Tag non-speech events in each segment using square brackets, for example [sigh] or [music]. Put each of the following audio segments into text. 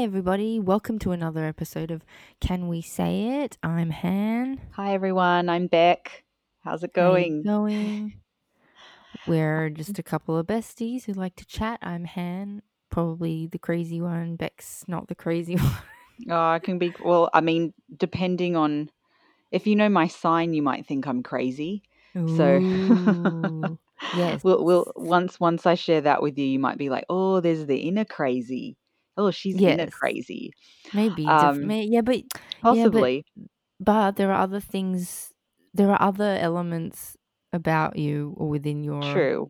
Hi, everybody. Welcome to another episode of Can We Say It? I'm Han. Hi everyone, I'm Beck. How's it going? going? We're [laughs] just a couple of besties who like to chat. I'm Han, probably the crazy one. Beck's not the crazy [laughs] one. Oh, I can be well, I mean, depending on if you know my sign, you might think I'm crazy. So [laughs] yes. we'll we'll once once I share that with you, you might be like, "Oh, there's the inner crazy. Oh, she's Yes. crazy." Maybe. Um, may- yeah, but yeah, but possibly. but there are other things. There are other elements about you or within your True.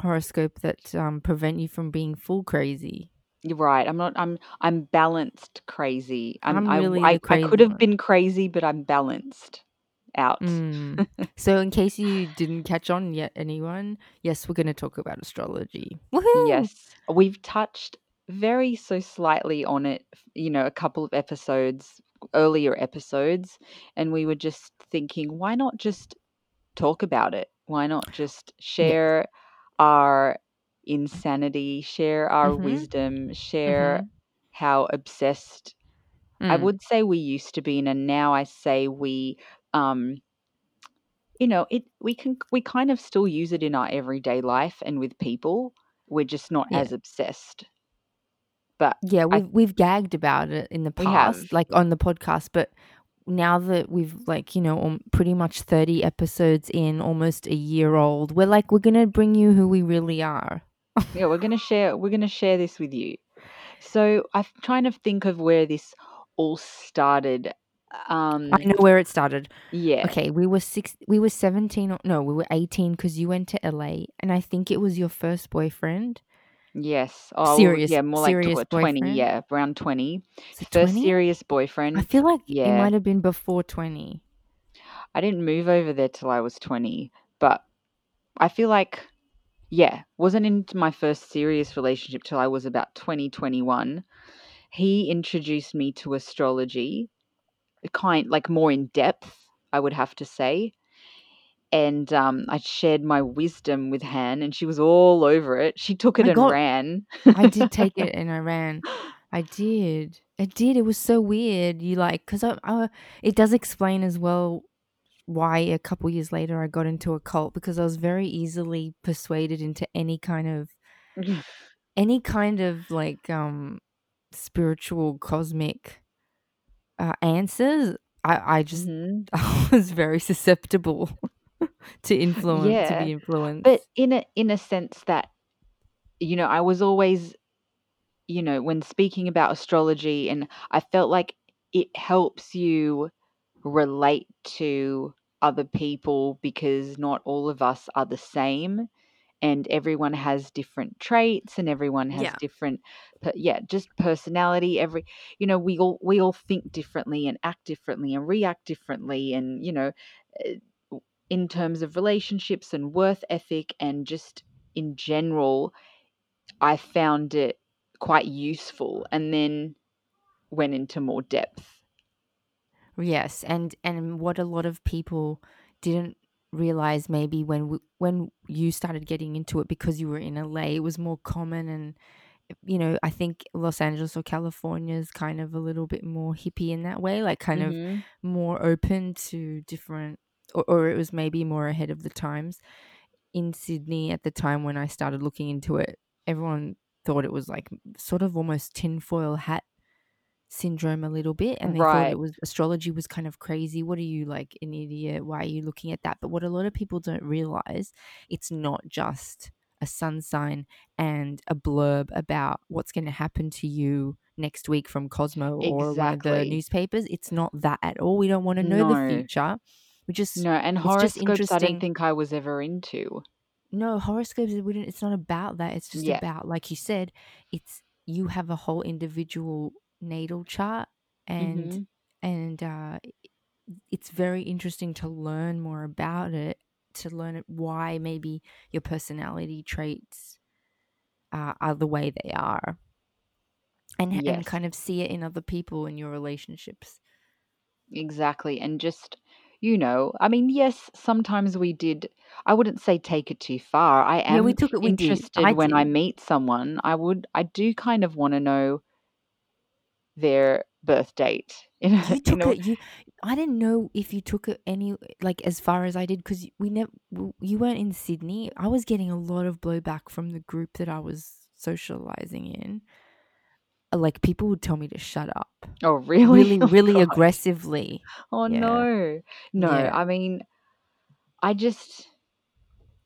horoscope that um, prevent you from being full crazy. You're right. I'm not I'm I'm balanced crazy. I'm I'm really I, the I could have been crazy, but I'm balanced out. Mm. [laughs] So, in case you didn't catch on yet, anyone, yes, we're going to talk about astrology. Woohoo! Yes, we've touched very so slightly on it, you know, a couple of episodes, earlier episodes, and we were just thinking, why not just talk about it? Why not just share our insanity, share our Mm-hmm. wisdom, share Mm-hmm. how obsessed I Mm. would say we used to be, and now I say we, um, you know, it we can we kind of still use it in our everyday life and with people. We're just not Yeah. as obsessed. But Yeah, we've we've gagged about it in the past, like on the podcast, but now that we've like you know um, pretty much 30 episodes in almost a year old we're like we're gonna bring you who we really are [laughs] Yeah, we're gonna share we're gonna share this with you. So I'm trying to think of where this all started. i Um, know where it started yeah. okay we were six we were 17 no we were 18 because you went to la and i think it was your first boyfriend Yes. Oh, serious yeah, more like tw- 20, boyfriend yeah, around 20. is it First 20 serious boyfriend. i feel like it Yeah. might have been before 20 I didn't move over there till I was 20, but I feel like, yeah, wasn't into my first serious relationship till I was about 20, 21. He introduced me to astrology, kind like more in depth, I would have to say. And um, I shared my wisdom with Han, and she was all over it. She took it i and got ran. i did take it [laughs] and i ran I did. It did. It was so weird. You like because I, I, it does explain as well why a couple years later I got into a cult because I was very easily persuaded into any kind of [laughs] any kind of like um spiritual cosmic uh, answers. I I just hmm [laughs] I was very susceptible [laughs] to influence to Yeah, be but in a in a sense that you know, I was always you know, when speaking about astrology, and I felt like it helps you relate to other people because not all of us are the same and everyone has different traits and everyone has Yeah. different yeah just personality every you know we all we all think differently and act differently and react differently and you know w- in terms of relationships and worth ethic and just in general i found it quite useful and then went into more depth. Yes, and and what a lot of people didn't realize maybe when we, when you started getting into it because you were in LA, it was more common and you know, I think Los Angeles or California is kind of a little bit more hippie in that way, like kind of hmm more open to different or, or it was maybe more ahead of the times. In Sydney at the time when I started looking into it, everyone thought it was like sort of almost tinfoil hat syndrome a little bit and they thought it was astrology was kind of crazy. What are you like an idiot? Why are you looking at that? But what a lot of people don't realize it's not just a sun sign and a blurb about what's going to happen to you next week from Cosmo or one of the newspapers. It's not that at all. We don't want to know the future we just no and horoscopes i don't think i was ever into. No horoscopes we don't, it's not about that it's just yeah. about like you said it's you have a whole individual natal chart and hmm and uh it's very interesting to learn more about it to learn it- why maybe your personality traits uh, are the way they are and and kind of see it in other people in your relationships. Exactly and just you know, I mean, yes, sometimes we did. I wouldn't say take it too far. I Yeah, we am took it. We did. interested I when I did. meet someone. I would, I do kind of want to know their birth date. [laughs] In a, You in took a, it. You. I didn't know if you took it any like as far as I did because we never. You weren't in Sydney. I was getting a lot of blowback from the group that I was socializing in. Like people would tell me to shut up. oh, really? Really, [laughs] Oh, really God. aggressively. Oh Yeah. no. No, Yeah. I mean I just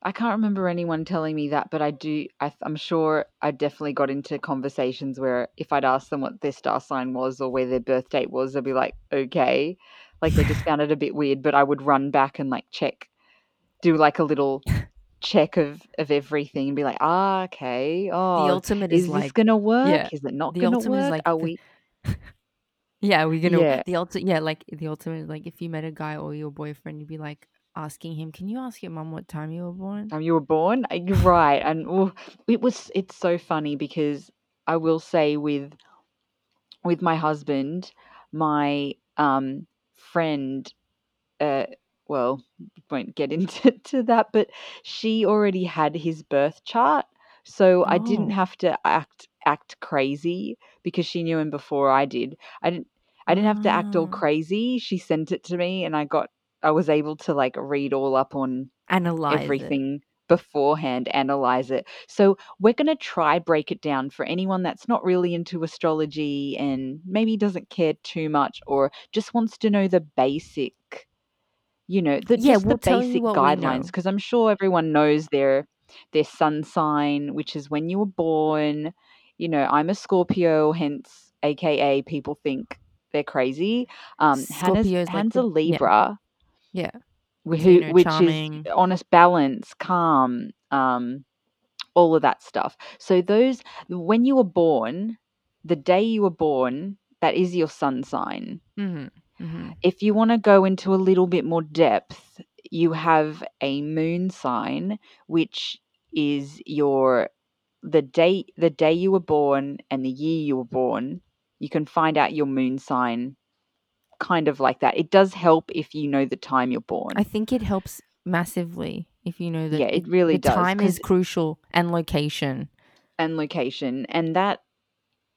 I can't remember anyone telling me that, but I do I, I'm sure I definitely got into conversations where if I'd ask them what their star sign was or where their birth date was, they'd be like, "Okay." Like they just [laughs] found it a bit weird, but I would run back and like check do like a little check of of everything and be like, "Ah, okay. The Oh, ultimate is is this like going to work? yeah. Is it not The going to ultimate is work? like Are the we [laughs] yeah. We're gonna Yeah. the ultimate yeah. Like the ultimate is like if you met a guy or your boyfriend, you'd be like asking him, "Can you ask your mom what time you were born?" time you were born. Uh, You're right, and oh, it was. It's so funny because I will say with with my husband, my um friend, uh, well, won't get [laughs] into to that, but she already had his birth chart, so I didn't Oh. have to act act crazy because she knew him before I did. I didn't. I didn't have to act all Ah. crazy. She sent it to me, and I got. I was able to like read all up on Analyze it. everything beforehand, analyze it. So we're going to try break it down for anyone that's not really into astrology and maybe doesn't care too much or just wants to know the basic, you know, the Yeah, just the we'll you basic guidelines because I'm sure everyone knows their their sun sign, which is when you were born. You know, I'm a Scorpio, hence aka people think they're crazy. Um Hannah's Scorpio's like Hannah's a the yeah Libra yeah. you who know, which is honest balance calm um all of that stuff so those when you were born the day you were born that is your sun sign Mm-hmm. Mm-hmm. if you want to go into a little bit more depth you have a moon sign which is your the day the day you were born and the year you were born you can find out your moon sign kind of like that it does help if you know the time you're born I think it helps massively if you know that yeah it really the does time is crucial and location. and location. And that,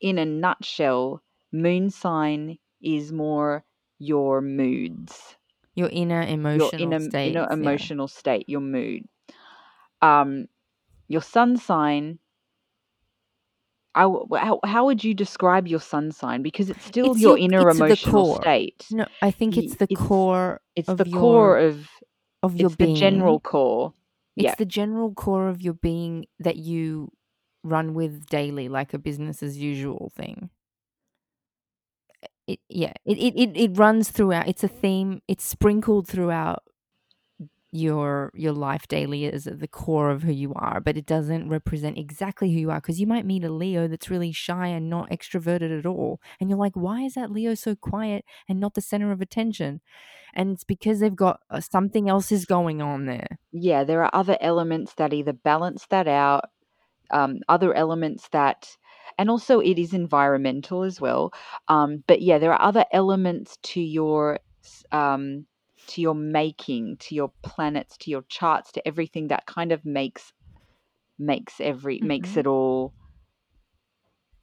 in a nutshell, moon sign is more your moods, Your inner emotional inner inner states. Yeah. emotional state, your mood. Um, your sun sign. I how, how would you describe your sun sign? Because it's still It's your your inner emotional state. No, I think it's the It's core it's of the your core of of your it's the general being. core. It's Yeah, the general core of your being that you run with daily, like a business as usual thing. It yeah, it it it, it runs throughout. It's a theme. It's sprinkled throughout your your life daily is at the core of who you are, but it doesn't represent exactly who you are because you might meet a Leo that's really shy and not extroverted at all, and you're like, why is that Leo so quiet and not the center of attention? And it's because they've got uh, something else is going on there. yeah. There are other elements that either balance that out um, other elements that and also it is environmental as well um, but yeah there are other elements to your um, to your making to your planets to your charts to everything that kind of makes makes every makes hmm it all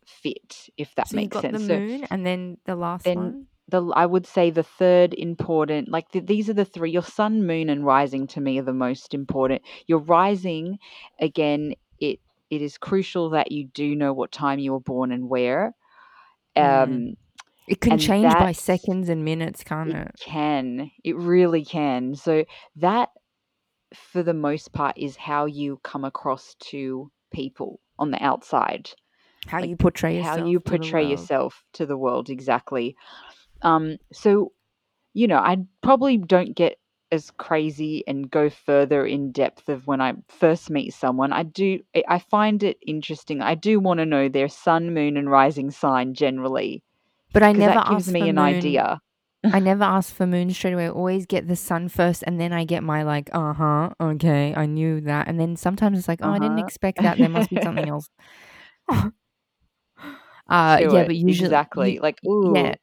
fit if that So you makes got the sense. So moon, and then the last then one. the I would say the third important like th- these are the three your sun moon and rising to me are the most important. Your rising again it it is crucial that you do know what time you were born and where um It can change by seconds and minutes, can't it it? can it really can so that for the most part is how you come across to people on the outside How like you portray yourself. how you to portray world. yourself to the world exactly um so you know i probably don't get as crazy and go further in depth of when i first meet someone i do i find it interesting i do want to know their sun moon and rising sign generally But I never that gives ask me for an moon. idea I [laughs] never ask for moon straight away. I always get the sun first, and then I get my like, uh huh, okay, I knew that. And then sometimes it's like, oh, I didn't uh-huh expect that. There must be something else. [laughs] [laughs] uh, yeah, it but usually, you, exactly like yeah,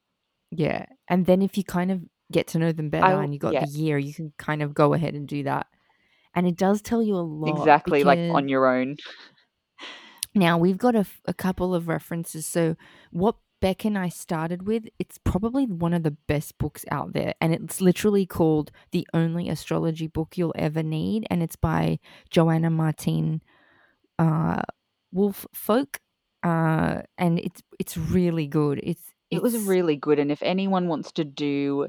yeah. And then if you kind of get to know them better I and you got yeah, the year, you can kind of go ahead and do that. And it does tell you a lot exactly, like on your own. now we've got a couple of references. So what Beck and I started with, it's probably one of the best books out there, and it's literally called "The Only Astrology Book You'll Ever Need," and it's by Joanna Martine uh, Woolfolk, uh, and it's it's really good. It's It was really good, and if anyone wants to do,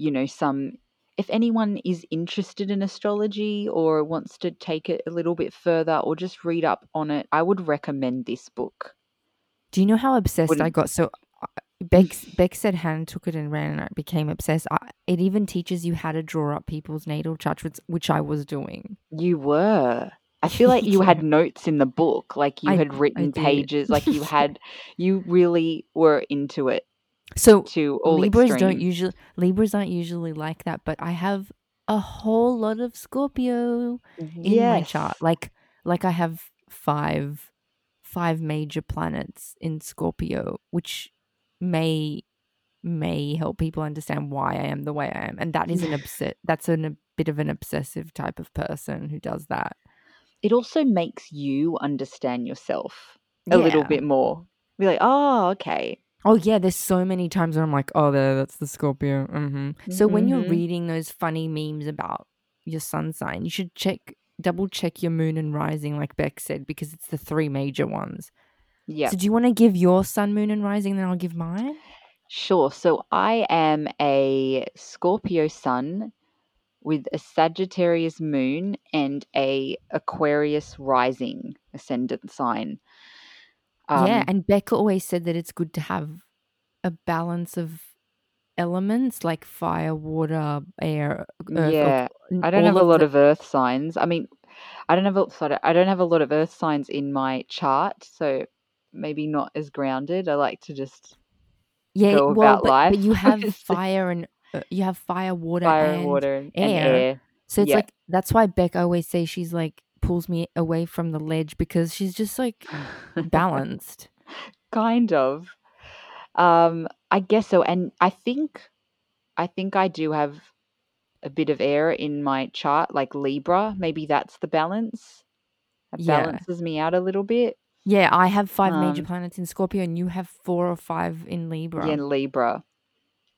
you know, some if anyone is interested in astrology or wants to take it a little bit further or just read up on it, I would recommend this book. Do you know how obsessed I Wouldn't got? So uh, Beck [laughs] Beck said Hannah took it and ran, and I became obsessed. I, it even teaches you how to draw up people's natal charts, which, which I was doing. You were. I feel like [laughs] you had notes in the book, like you I had written pages, like you had, [laughs] you really were into it so to all Libras don't usually Libras aren't usually like that, but I have a whole lot of Scorpio in my chart. Like like I have five five major planets in Scorpio, which may may help people understand why I am the way I am. And that is an [laughs] upset that's an, a bit of an obsessive type of person who does that. It also makes you understand yourself a little bit more. Be like, oh, okay. Oh yeah, there's so many times where I'm like, oh, there, that's the Scorpio. hmm So when you're Mm-hmm. reading those funny memes about your sun sign, you should check, double check your moon and rising, like Beck said, because it's the three major ones. Yeah. So do you want to give your sun, moon, and rising, then I'll give mine? Sure. So I am a Scorpio sun with a Sagittarius moon and a Aquarius rising ascendant sign. Yeah, Um, and Beck always said that it's good to have a balance of elements like fire, water, air, earth, yeah, I don't have a lot the. of earth signs. I mean, I don't have a sorry, I don't have a lot of earth signs in my chart, so maybe not as grounded. I like to just Yeah, go well, about but but you [laughs] have fire and uh, you have fire, water, fire and water and, and air. air. So it's Yeah. like that's why Beck always say she's like pulls me away from the ledge because she's just like balanced. [laughs] kind of. Um, I guess so. And I think I think I do have a bit of air in my chart, like Libra. Maybe that's the balance. It Yeah. balances me out a little bit. Yeah, I have five major Um, planets in Scorpio and you have four or five in Libra. yeah, Libra, in Libra.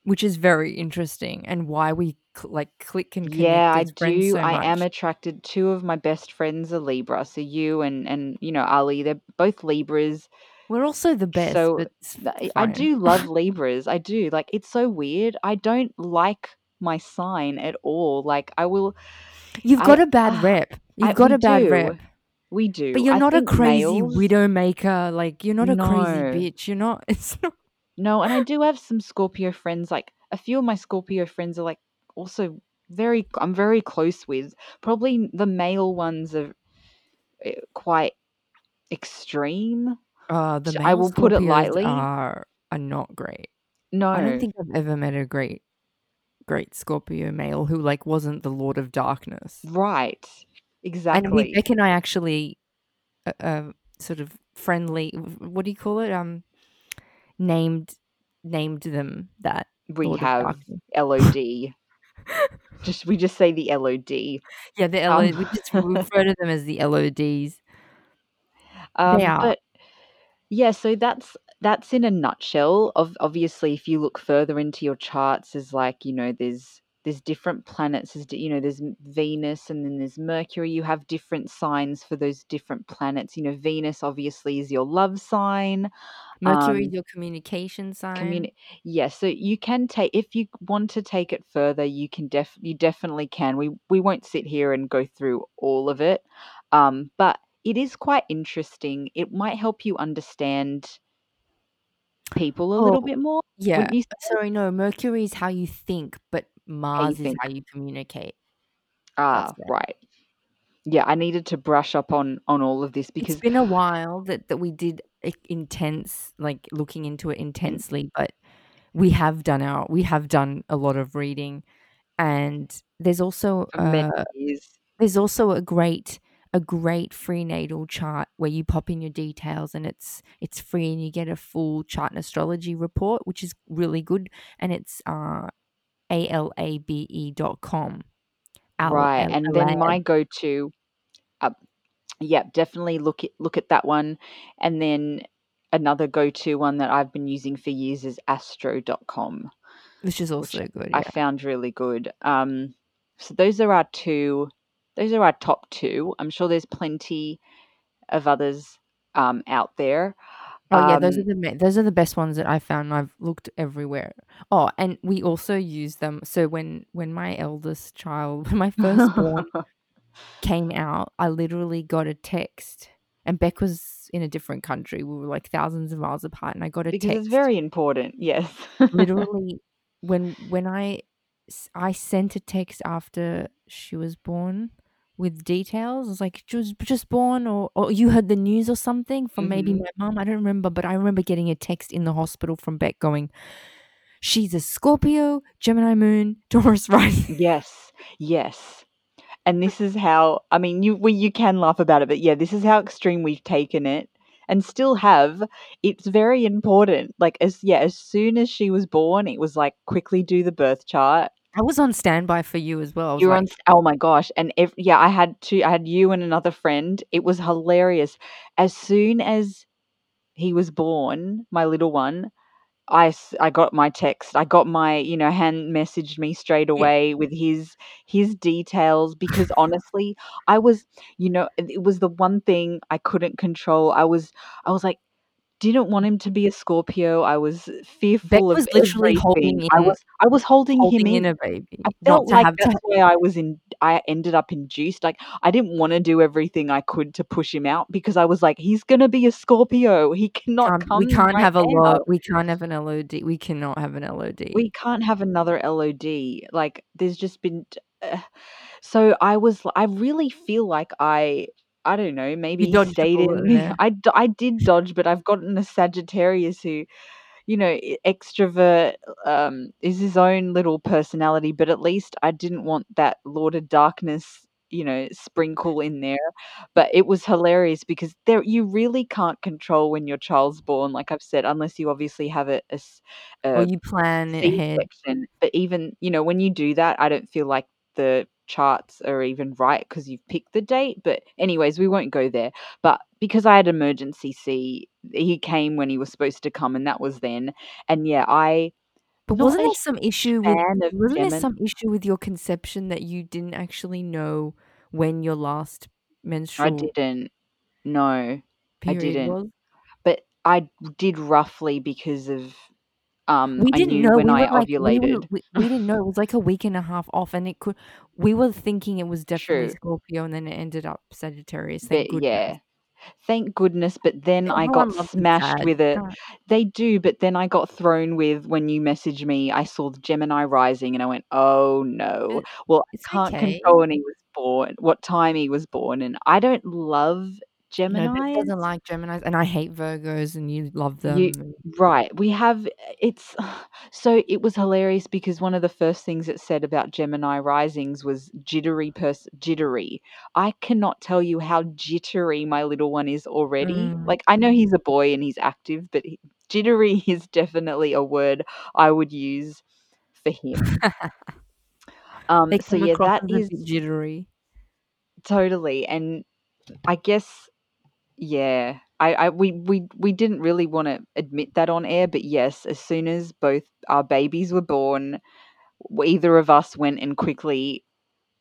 Which is very interesting and why we cl- like click and connect Yeah, I do. so I am attracted. Two of my best friends are Libra. So you and and you know Ali, they're both Libras. We're also the best, So I do love Libras. I do. Like it's so weird. I don't like my sign at all. Like I will You've got a bad ah, rep. You've I got a bad do. rep. We do But you're I not a crazy males widow maker. Like you're not a crazy bitch. You're not. [laughs] It's not. No, and I do have some Scorpio friends. Like a few of my Scorpio friends are like also very I'm very close with. Probably the male ones are eh, quite extreme. Uh, the Sh- I male will put it Scorpios lightly. are are not great. No, I don't think I've ever met a great great Scorpio male who like wasn't the Lord of Darkness. Right. Exactly. And we Exactly. Beck and I actually uh, uh sort of friendly. What do you call it? Um, named named them that We Lord have LOD. [laughs] Just we just say the LOD. Yeah, the Um, We just refer to them as the LODs. um, They are. but yeah, so that's that's in a nutshell. Of obviously, if you look further into your charts, is like you know, there's there's different planets. There's you know, there's Venus and then there's Mercury. You have different signs for those different planets. You know, Venus obviously is your love sign. Mercury is Um, your communication sign. communi- yeah, so you can take if you want to take it further, you can def you definitely can. We we won't sit here and go through all of it, um, but it is quite interesting. It might help you understand people a little Oh, bit more, yeah. Sorry, no. Mercury is how you think, but Mars is how you communicate. Ah, right. Yeah, I needed to brush up on on all of this because it's been a while that that we did intense, like looking into it Mm, intensely, but we have done our we have done a lot of reading, and there's also uh there's also a great a great free natal chart where you pop in your details and it's it's free and you get a full chart and astrology report which is really good and it's uh A L A B E dot com. Right, and then my go-to, uh, yeah, definitely look at look at that one, and then another go-to one that I've been using for years is Astro.com. which is which also good. I Yeah. found really good. Um, so those are our two. Those are our top two. I'm sure there's plenty of others um, out there. Oh yeah, those are Um, the ma- those are the best ones that I found. I've looked everywhere. Oh, and we also use them. So when when my eldest child, [laughs] my firstborn [laughs] came out, I literally got a text, and Beck was in a different country. We were like thousands of miles apart, and I got a because text. it's very important. Yes. literally [laughs] when when I I sent a text after she was born with details. I was like, she was just born, or or you heard the news or something from maybe Mhm. my mom. I don't remember, but I remember getting a text in the hospital from Beck going, "She's a Scorpio, Gemini Moon, [laughs] Taurus rising." Yes, yes. And this is how I mean you we you can laugh about it, but yeah, this is how extreme we've taken it and still have. It's very important. Like as yeah, as soon as she was born, it was like quickly do the birth chart. I was on standby for you as well. You're like, on oh my gosh. And ev- yeah, I had two I had you and another friend. It was hilarious. As soon as he was born, my little one, I I got my text. I got my, you know, Han messaged me straight Yeah. away with his his details because honestly, I was, you know, it was the one thing I couldn't control. I was I was like didn't want him to be a Scorpio. I was Beck fearful of was literally everything. holding I was I was holding him in. in a baby, I not felt to like have to. that's where I was in. I ended up induced. Like I didn't want to do everything I could to push him out because I was like, he's gonna be a Scorpio. He cannot Um, come we can't right have a lot. We can't have an LOD. We cannot have an LOD. We can't have another LOD. Like there's just been. Uh, so I was. I really feel like I. I don't know. Maybe he stayed in there. I, I did dodge, but I've gotten a Sagittarius who you know, extrovert um, is his own little personality, but at least I didn't want that Lord of Darkness, you know, sprinkle in there. But it was hilarious because there you really can't control when your child's born, like I've said, unless you obviously have a, a a you plan ahead. C-section. But even, you know, when you do that, I don't feel like the charts are even right because you've picked the date. But anyways, we won't go there. But because I had emergency C, he came when he was supposed to come, and that was then. And yeah, I But wasn't there some issue with wasn't there some issue with your conception that you didn't actually know when your last menstrual? I didn't. No, I didn't. was? But I did roughly because of um We didn't know. when We I like we were ovulated. we, we didn't know. It was like a week and a half off, and it could. We were thinking it was definitely True. Scorpio, and then it ended up Sagittarius. Thank But goodness. yeah, thank goodness. But then I got smashed with it. They do, but then I got thrown with when you messaged me, I saw the Gemini rising and I went, oh no. It, Well, I can't okay. control when he was born, what time he was born. And I don't love No, Beck doesn't like Gemini's, and I hate Virgos, and you love them. and- right. We have it's [sighs] so it was hilarious because one of the first things it said about Gemini risings was jittery pers jittery. I cannot tell you how jittery my little one is already. Mm. Like I know he's a boy and he's active, but he, jittery [laughs] is definitely a word I would use for him. [laughs] Um so yeah, that is jittery. totally and I guess Yeah, I, I we we we didn't really want to admit that on air, but yes, as soon as both our babies were born, either of us went and quickly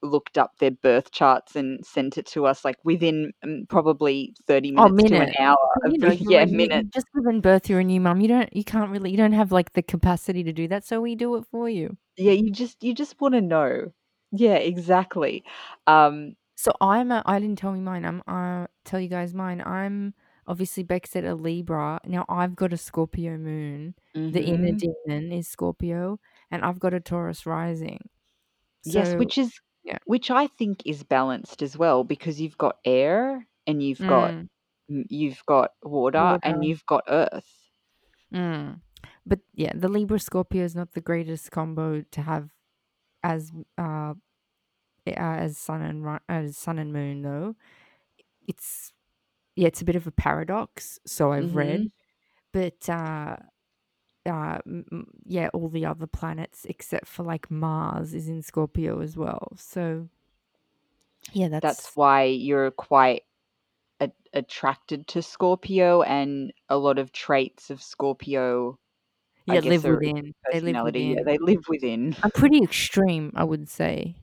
looked up their birth charts and sent it to us, like within um, probably 30 minutes to an hour. You Of, know, [laughs] you're yeah, a, you, minute. just given birth. You're a new mum. You don't. You can't really. You don't have like the capacity to do that. So we do it for you. Yeah, you just you just want to know. Yeah, exactly. Um, So I'm a. I didn't tell you mine. I'm. Uh, tell you guys mine. I'm obviously Beck said a Libra. Now I've got a Scorpio moon. The inner mhm. demon is Scorpio, and I've got a Taurus rising. Yes, which is yeah. which I think is balanced as well because you've got air and you've got Mm, m- you've got water water. and you've got earth. Mm. But yeah, the Libra Scorpio is not the greatest combo to have as uh uh, as sun and as sun and moon though. It's yeah, it's a bit of a paradox. So I've read, Mhm. but uh uh, yeah, all the other planets except for like Mars is in Scorpio as well. So yeah, That's that's why you're quite a- attracted to Scorpio, and a lot of traits of Scorpio, yeah, live within. They live personality. Yeah, within. they live within. I'm pretty extreme, I would say,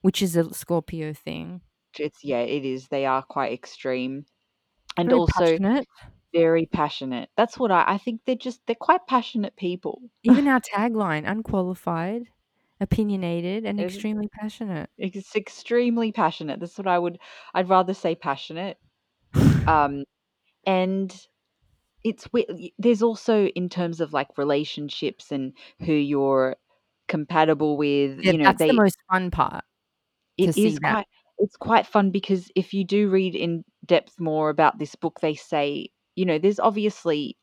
which is a Scorpio thing. It's yeah, it is. They are quite extreme, and Very also passionate. very passionate. That's what I, I think. They're just they're quite passionate people. Even [laughs] our tagline, unqualified, opinionated, and It's- extremely passionate. It's extremely passionate. That's what I would. I'd rather say passionate. [laughs] Um, and it's there's also in terms of like relationships and who you're compatible with. Yeah, you know, that's they the most fun part. It is is that. It's quite fun because if you do read in depth more about this book, they say you know there's obviously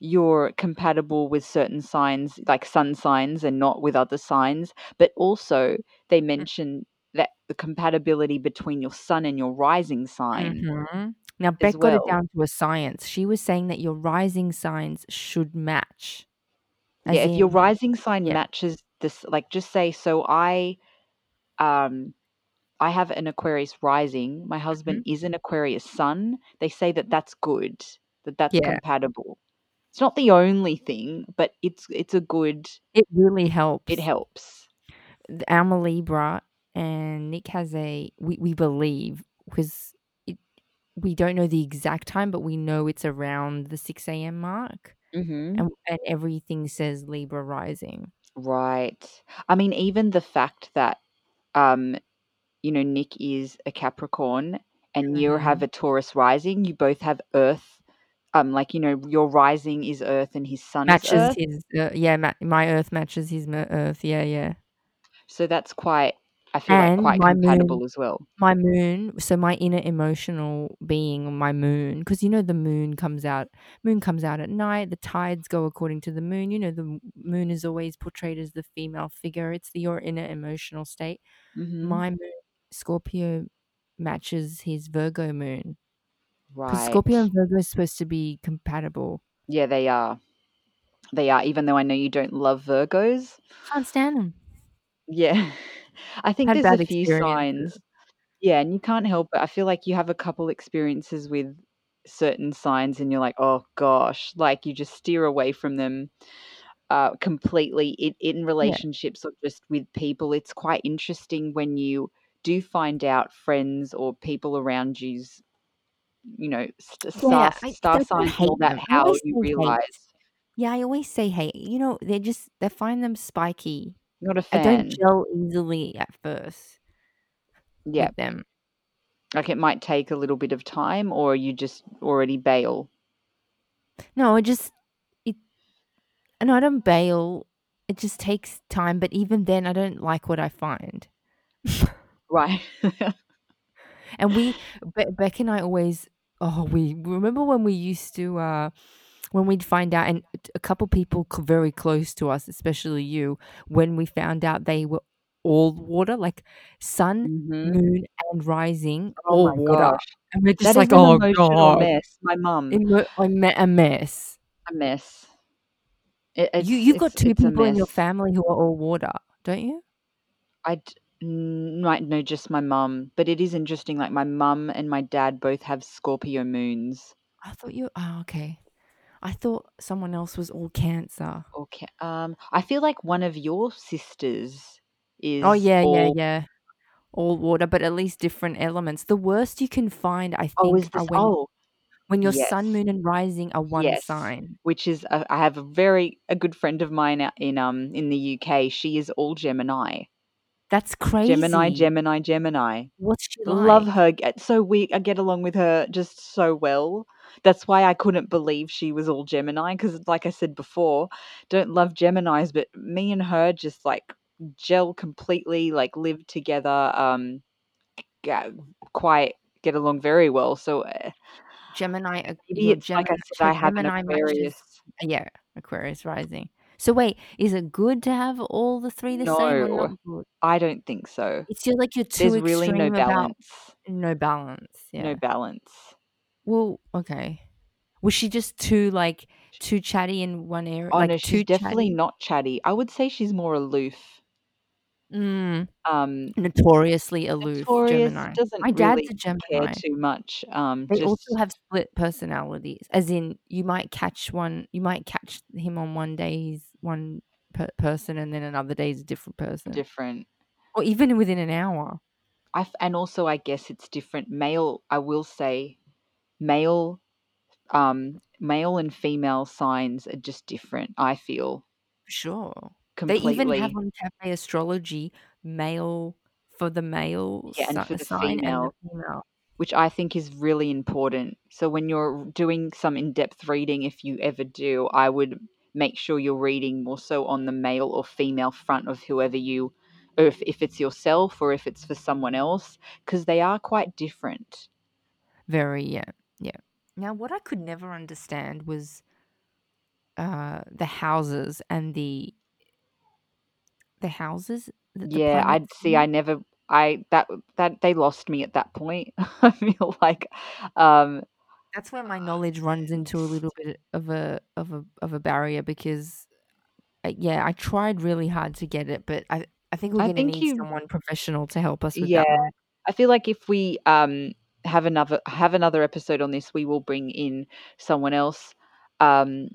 you're compatible with certain signs like sun signs and not with other signs but also they Mm. mention that the compatibility between your sun and your rising sign Mhm. Now, Beck got it down to a science. She was saying that your rising signs should match. Yeah if your rising sign yeah. matches this like just say so i um i have an aquarius rising my husband Mm-hmm. is an aquarius sun they say that that's good that that's Yeah. compatible it's not the only thing but it's it's a good It really helps. it helps th- Alma Libra and Nick has a we, we believe because it we don't know the exact time, but we know it's around the six a.m. mark, hmm and and everything says Libra rising. right i mean even the fact that um you know nick is a capricorn and you have a taurus rising you both have earth um like you know your rising is earth and his sun is Matches his uh, yeah, ma- my Earth matches his Earth. Yeah, yeah. So that's quite, I feel like quite compatible moon- as well. My moon, so my inner emotional being, my moon, because you know the moon comes out. Moon comes out at night. The tides go according to the moon. You know the moon is always portrayed as the female figure. It's the, your inner emotional state. hmm my moon Scorpio matches his Virgo moon right. Scorpio and Virgo are supposed to be compatible. Yeah, they are. They are, even though I know you don't love Virgos. Can't stand them. Yeah. [laughs] I think Had there's a few signs. Yeah, and you can't help it. I feel like you have a couple experiences with certain signs and you're like, oh gosh, like you just steer away from them uh, completely in, in relationships or just with people. It's quite interesting when you do find out friends or people around you's, you know, st- Yeah, star, star signs and all that. How you say hate. realize. Yeah, I always say hey, You know, they just they find them spiky. Not a fan. I don't gel easily at first Yeah, them. like it might take a little bit of time or you just already bail. No, I just it. And I don't bail. It just takes time. But even then, I don't like what I find. [laughs] Right. [laughs] And we, Be- Beck and I always, oh, we remember when we used to, uh, when we'd find out, and a couple people very close to us, especially you, when we found out they were all water, like sun, Mhm. moon, and rising, Oh all my water. gosh. And we're That just is like, oh, God. mess. My mum, a mess. a mess. It, you, you've got two people in your family who are all water, don't you? I d- n- might know just my mum, but it is interesting. Like my mum and my dad both have Scorpio moons. I thought you, oh, okay. I thought someone else was all cancer. Okay. Um, I feel like one of your sisters is. Oh yeah, yeah, all- yeah. All water, but at least different elements. The worst you can find, I think, Oh, is this? when Oh, when your yes. sun, moon, and rising are one Yes. sign. which is a, I have a very a good friend of mine out in um in the UK. She is all Gemini. That's crazy. Gemini, Gemini, Gemini. What's she like? Love her. Get so we I get along with her just so well. That's why I couldn't believe she was all Gemini because, like I said before, don't love Geminis, but me and her just like gel completely, like live together, um, ga- quite get along very well. So uh, Gemini. uh, maybe like I Gemini, said, I have an Gemini matches- Aquarius. Yeah, Aquarius rising. So wait, is it good to have all the three the same or No. not good? I don't think so. It's just like you're too There's really no extreme about balance. no balance. Yeah. No balance. Well, okay. Was she just too like too chatty in one area. Oh like no, too she's definitely chatty. not chatty. I would say she's more aloof. Mm, Um, notoriously aloof notorious Gemini. My dad's really a Gemini. too much. Um, They also have split personalities, as in you might catch one, you might catch him on one day he's one per- person, and then another day he's a different person, different. or even within an hour. I f- and also I guess it's different. Male, I will say, male, um, male and female signs are just different. I feel sure. They even have on Cafe Astrology male for the male Yeah, and si- for the sign and female. the female. which I think is really important. So when you're doing some in-depth reading, if you ever do, I would make sure you're reading more so on the male or female front of whoever you, or if, if it's yourself or if it's for someone else, because they are quite different. Very, yeah, yeah. Now, what I could never understand was uh the houses and the the houses that the Yeah, I'd see. I never. I that that they lost me at that point. [laughs] I feel like, um, That's where my knowledge runs into a little bit of a of a of a barrier because, uh, yeah, I tried really hard to get it, but I I think we're I gonna think need you. someone professional to help us with Yeah, that. I feel like if we um have another have another episode on this, we will bring in someone else um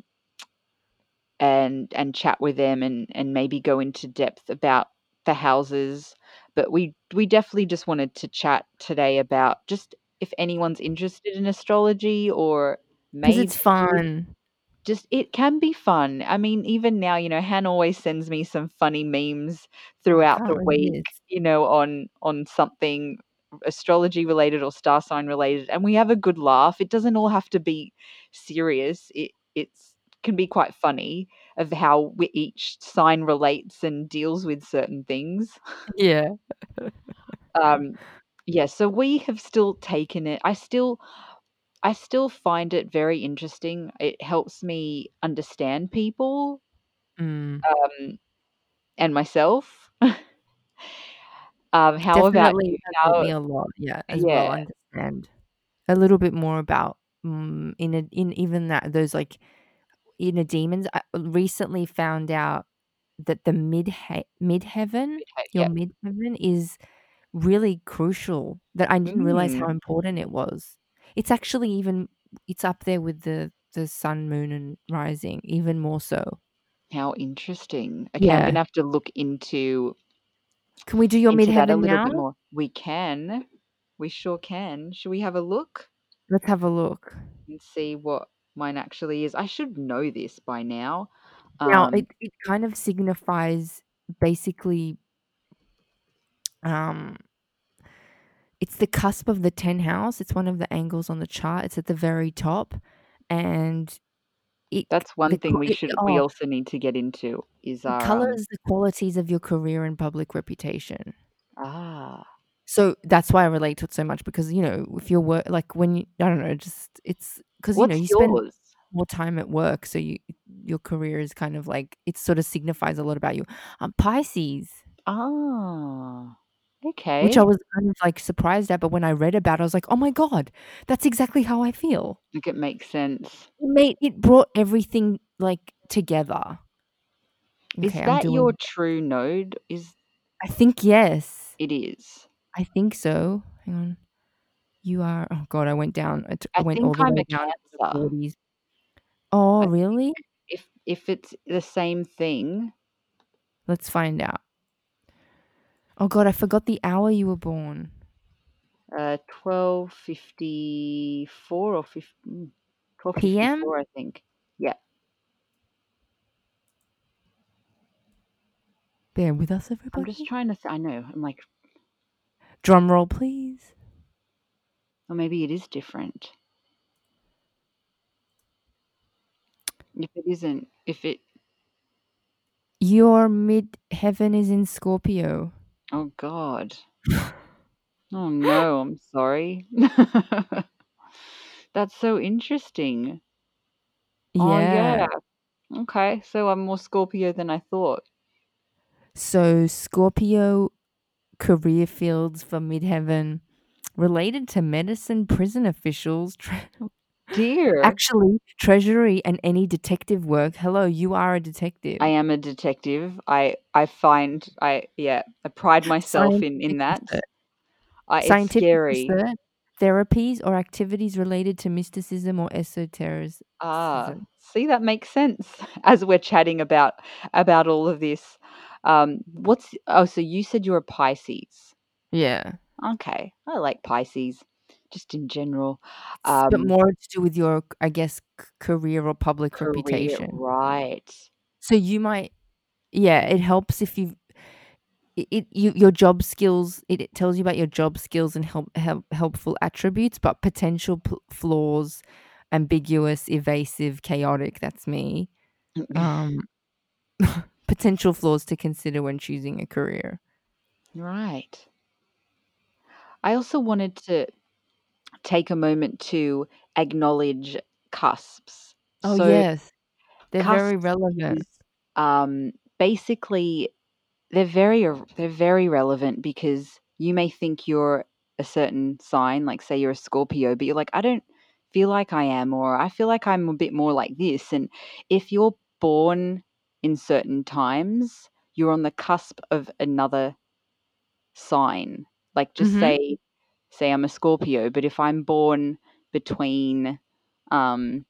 and and chat with them and and maybe go into depth about the houses. But we we definitely just wanted to chat today about just if anyone's interested in astrology or Because it's fun. just it can be fun. I mean, even now, you know, Han always sends me some funny memes Oh, throughout can't the week, you know, on on something astrology related or star sign related, and we have a good laugh. It doesn't all have to be serious. It it's can be quite funny of how we, each sign relates and deals with certain things. [laughs] Yeah. Um yeah, so we have still taken it. I still I still find it very interesting. It helps me understand people Mm. um, and myself. [laughs] um, how about you? has helped How? me a lot, yeah, as well. Yeah, Understand a little bit more about mm, in a, in even that those like inner demons. I recently found out that the mid midheaven, okay, your yeah. midheaven, is really crucial. That I didn't realize how Mm, important it was. It's actually even it's up there with the the sun, moon, and rising, even more so. how interesting. Okay, I'm gonna have to look into Can we do your into that a little now? bit more. We can. We sure can. Should we have a look Let's have a look. and see what mine actually is? I should know this by now. Now Um, it, it kind of signifies basically um it's the cusp of the 10 house. It's one of the angles on the chart. It's at the very top and it that's one the thing co- we it, should we oh, also need to get into is it our um colors the qualities of your career and public reputation. ah So that's why I relate to it so much because you know if you're work like when you I don't know just it's because you know you spend yours? more time at work so you your career is kind of like it sort of signifies a lot about you. Um, Pisces. Ah, Okay. which I was kind of like surprised at. But when I read about it, I was like, oh my God, that's exactly how I feel. Like it makes sense. It made it brought everything like together. Is Okay, I'm that your true node? Is I think yes. it is? I think so. Hang on. You are, oh God, I went down, I, t- I went all the I'm way down to the Cancer. 40s. Oh, I really? if if it's the same thing, Let's find out. Oh God, I forgot the hour you were born. uh, twelve fifty four or fifteen, twelve fifty PM? four, I think. Yeah, Bear with us, everybody. I'm just trying to. Th- I know. I'm like, Drum roll, please. Or maybe it is different. If it isn't, if it, Your mid heaven is in Scorpio. oh God, [laughs] oh no, I'm sorry. [laughs] That's so interesting. Oh Yeah. yeah. Okay, so I'm more Scorpio than I thought. So Scorpio career fields for midheaven related to medicine, prison officials, dear. Actually, treasury and any detective work. Hello, you are a detective. I am a detective. I I find I yeah I pride myself in in that. research. I, Scientific scary. research, therapies or activities related to mysticism or esotericism. Ah, see that makes sense [laughs] as we're chatting about about all of this. Um, what's oh, so you said you're a Pisces. Yeah. Okay, I like Pisces, just in general. But Um, more to do with your, I guess, c- career or public career, reputation. right? So you might, yeah, it helps if you, it, it you your job skills. It, it tells you about your job skills and help, help helpful attributes, but potential p- flaws, ambiguous, evasive, chaotic. That's me. [laughs] Um, [laughs] potential flaws to consider when choosing a career. Right. I also wanted to take a moment to acknowledge cusps. Oh So yes, they're very cusps relevant. is um, basically they're very r- they're very relevant because you may think you're a certain sign, like say you're a Scorpio, but you're like, I don't feel like I am, or I feel like I'm a bit more like this. And if you're born in certain times, you're on the cusp of another sign. Like just Mhm. say say I'm a Scorpio, but if I'm born between um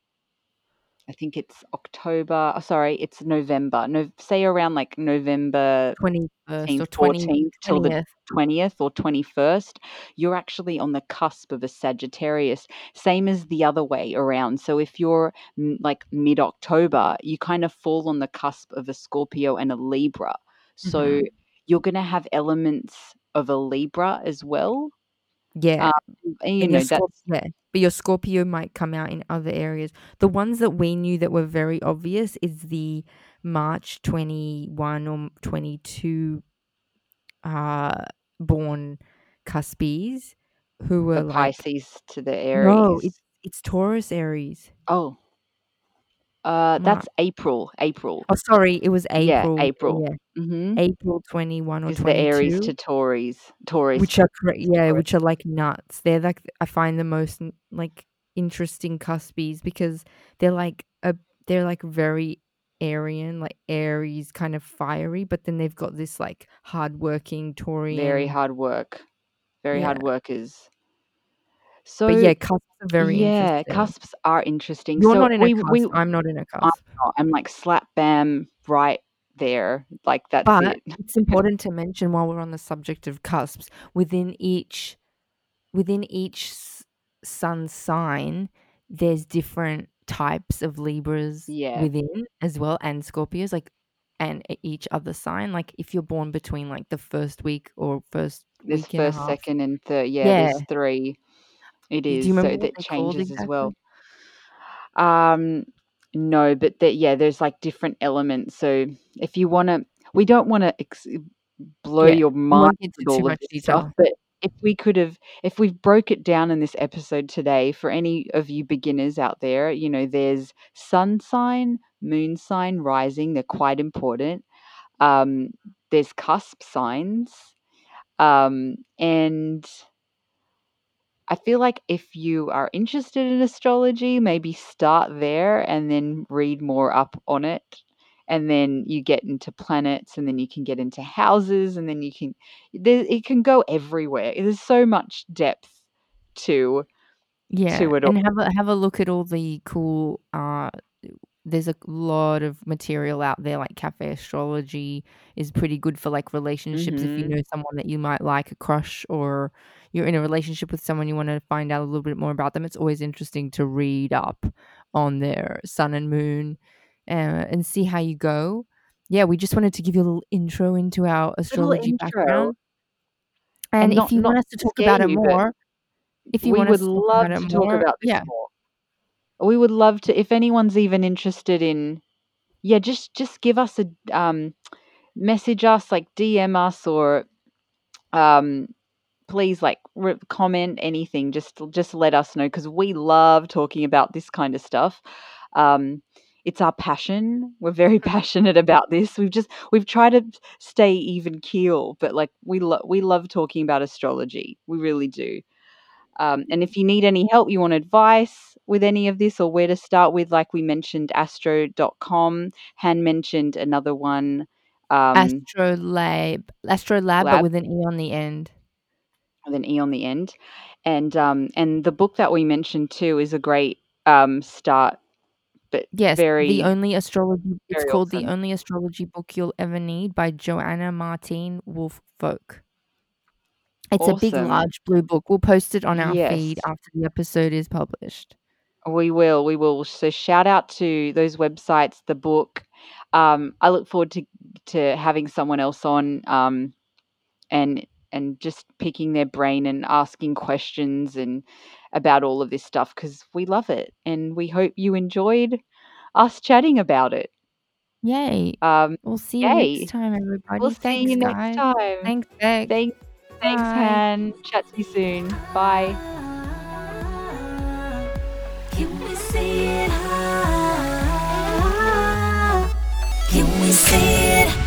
I think it's October. Oh, sorry, it's November. No, say around like November Twenty first 13th, or 20, 14th till the 20th. 20th or 21st, you're actually on the cusp of a Sagittarius, same as the other way around. So if you're mm, like mid October, you kind of fall on the cusp of a Scorpio and a Libra. So Mhm. you're going to have elements of a Libra as well. Yeah. Um, and you and know, that's yeah, but your Scorpio might come out in other areas. The ones that we knew that were very obvious is the March twenty one or twenty two uh born cuspies who were the like Pisces to the Aries. no, it's it's Taurus Aries. Oh, uh, that's April. April. Oh, sorry, it was April. Yeah, April. April. Yeah, Mm-hmm. April twenty one or Is the Aries to Taurus. Taurus. which are cra- yeah, Taurus. which are like nuts. They're like I find the most like interesting cuspies because they're like a they're like very Aryan, like Aries, kind of fiery, but then they've got this like hardworking Taurian. Very hard work. Very Yeah. hard workers. So But yeah, cusps are very yeah, interesting. cusps are interesting. You're so not in we a cusp. we I'm not in a cusp. not. I'm like slap bam right there. Like that's But it. it's important to mention while we're on the subject of cusps, within each within each sun sign, there's different types of Libras Yeah. within as well, and Scorpios, like and each other sign. Like if you're born between like the first week or first and a first, half. second, and third. Yeah, Yeah. there's three. It Do is. you So remember what that changes as well. Um, no, but that yeah, there's like different elements. So if you want to, we don't want to ex- blow Yeah, your mind with into too all of much this stuff, detail. but if we could have, if we broke it down in this episode today, for any of you beginners out there, you know, there's sun sign, moon sign, rising. They're quite important. Um, there's cusp signs, um, and I feel like if you are interested in astrology, maybe start there and then read more up on it. And then you get into planets, and then you can get into houses, and then you can, there, it can go everywhere. There's so much depth to Yeah, to it all. and have a have a look at all the cool. Uh, there's a lot of material out there. Like cafe astrology is pretty good for like relationships. If you Mhm. know someone that you might like, a crush, or you're in a relationship with someone you want to find out a little bit more about them, it's always interesting to read up on their sun and moon, uh, and see how you go. Yeah, we just wanted to give you a little intro into our astrology background. and And if you want us to talk about it you, but more, if you we want would us to talk love about it to talk more, about this yeah, more. We would love to, if anyone's even interested in, yeah, just just give us a um, message us, like DM us, or um, please like re- comment anything. Just just let us know because we love talking about this kind of stuff. Um, it's our passion. We're very passionate about this. We've just we've tried to stay even keel, but like we lo- we love talking about astrology. We really do. Um, and if you need any help, you want advice with any of this or where to start with, like we mentioned, astro.com. Han mentioned another one. Um, Astrolabe, Astrolabe, but Lab. with an e on the end. with an E on the end. And um, and the book that we mentioned too is a great um, start, but Yes, very the only astrology. It's called awesome. the only astrology book you'll ever need by Joanna Martine Wolf Folk. It's a big, large blue book. We'll post it on our feed after the episode is published. We will, we will. So shout out to those websites, the book. Um, I look forward to to having someone else on um, and and just picking their brain and asking questions and about all of this stuff because we love it and we hope you enjoyed us chatting about it. Yay! Um, We'll see you next time, everybody. We'll see Thanks, you next time. Thanks, Beck. Thanks, thanks, Bye. Han. Chat to you soon. Bye. Can we see it? Can we see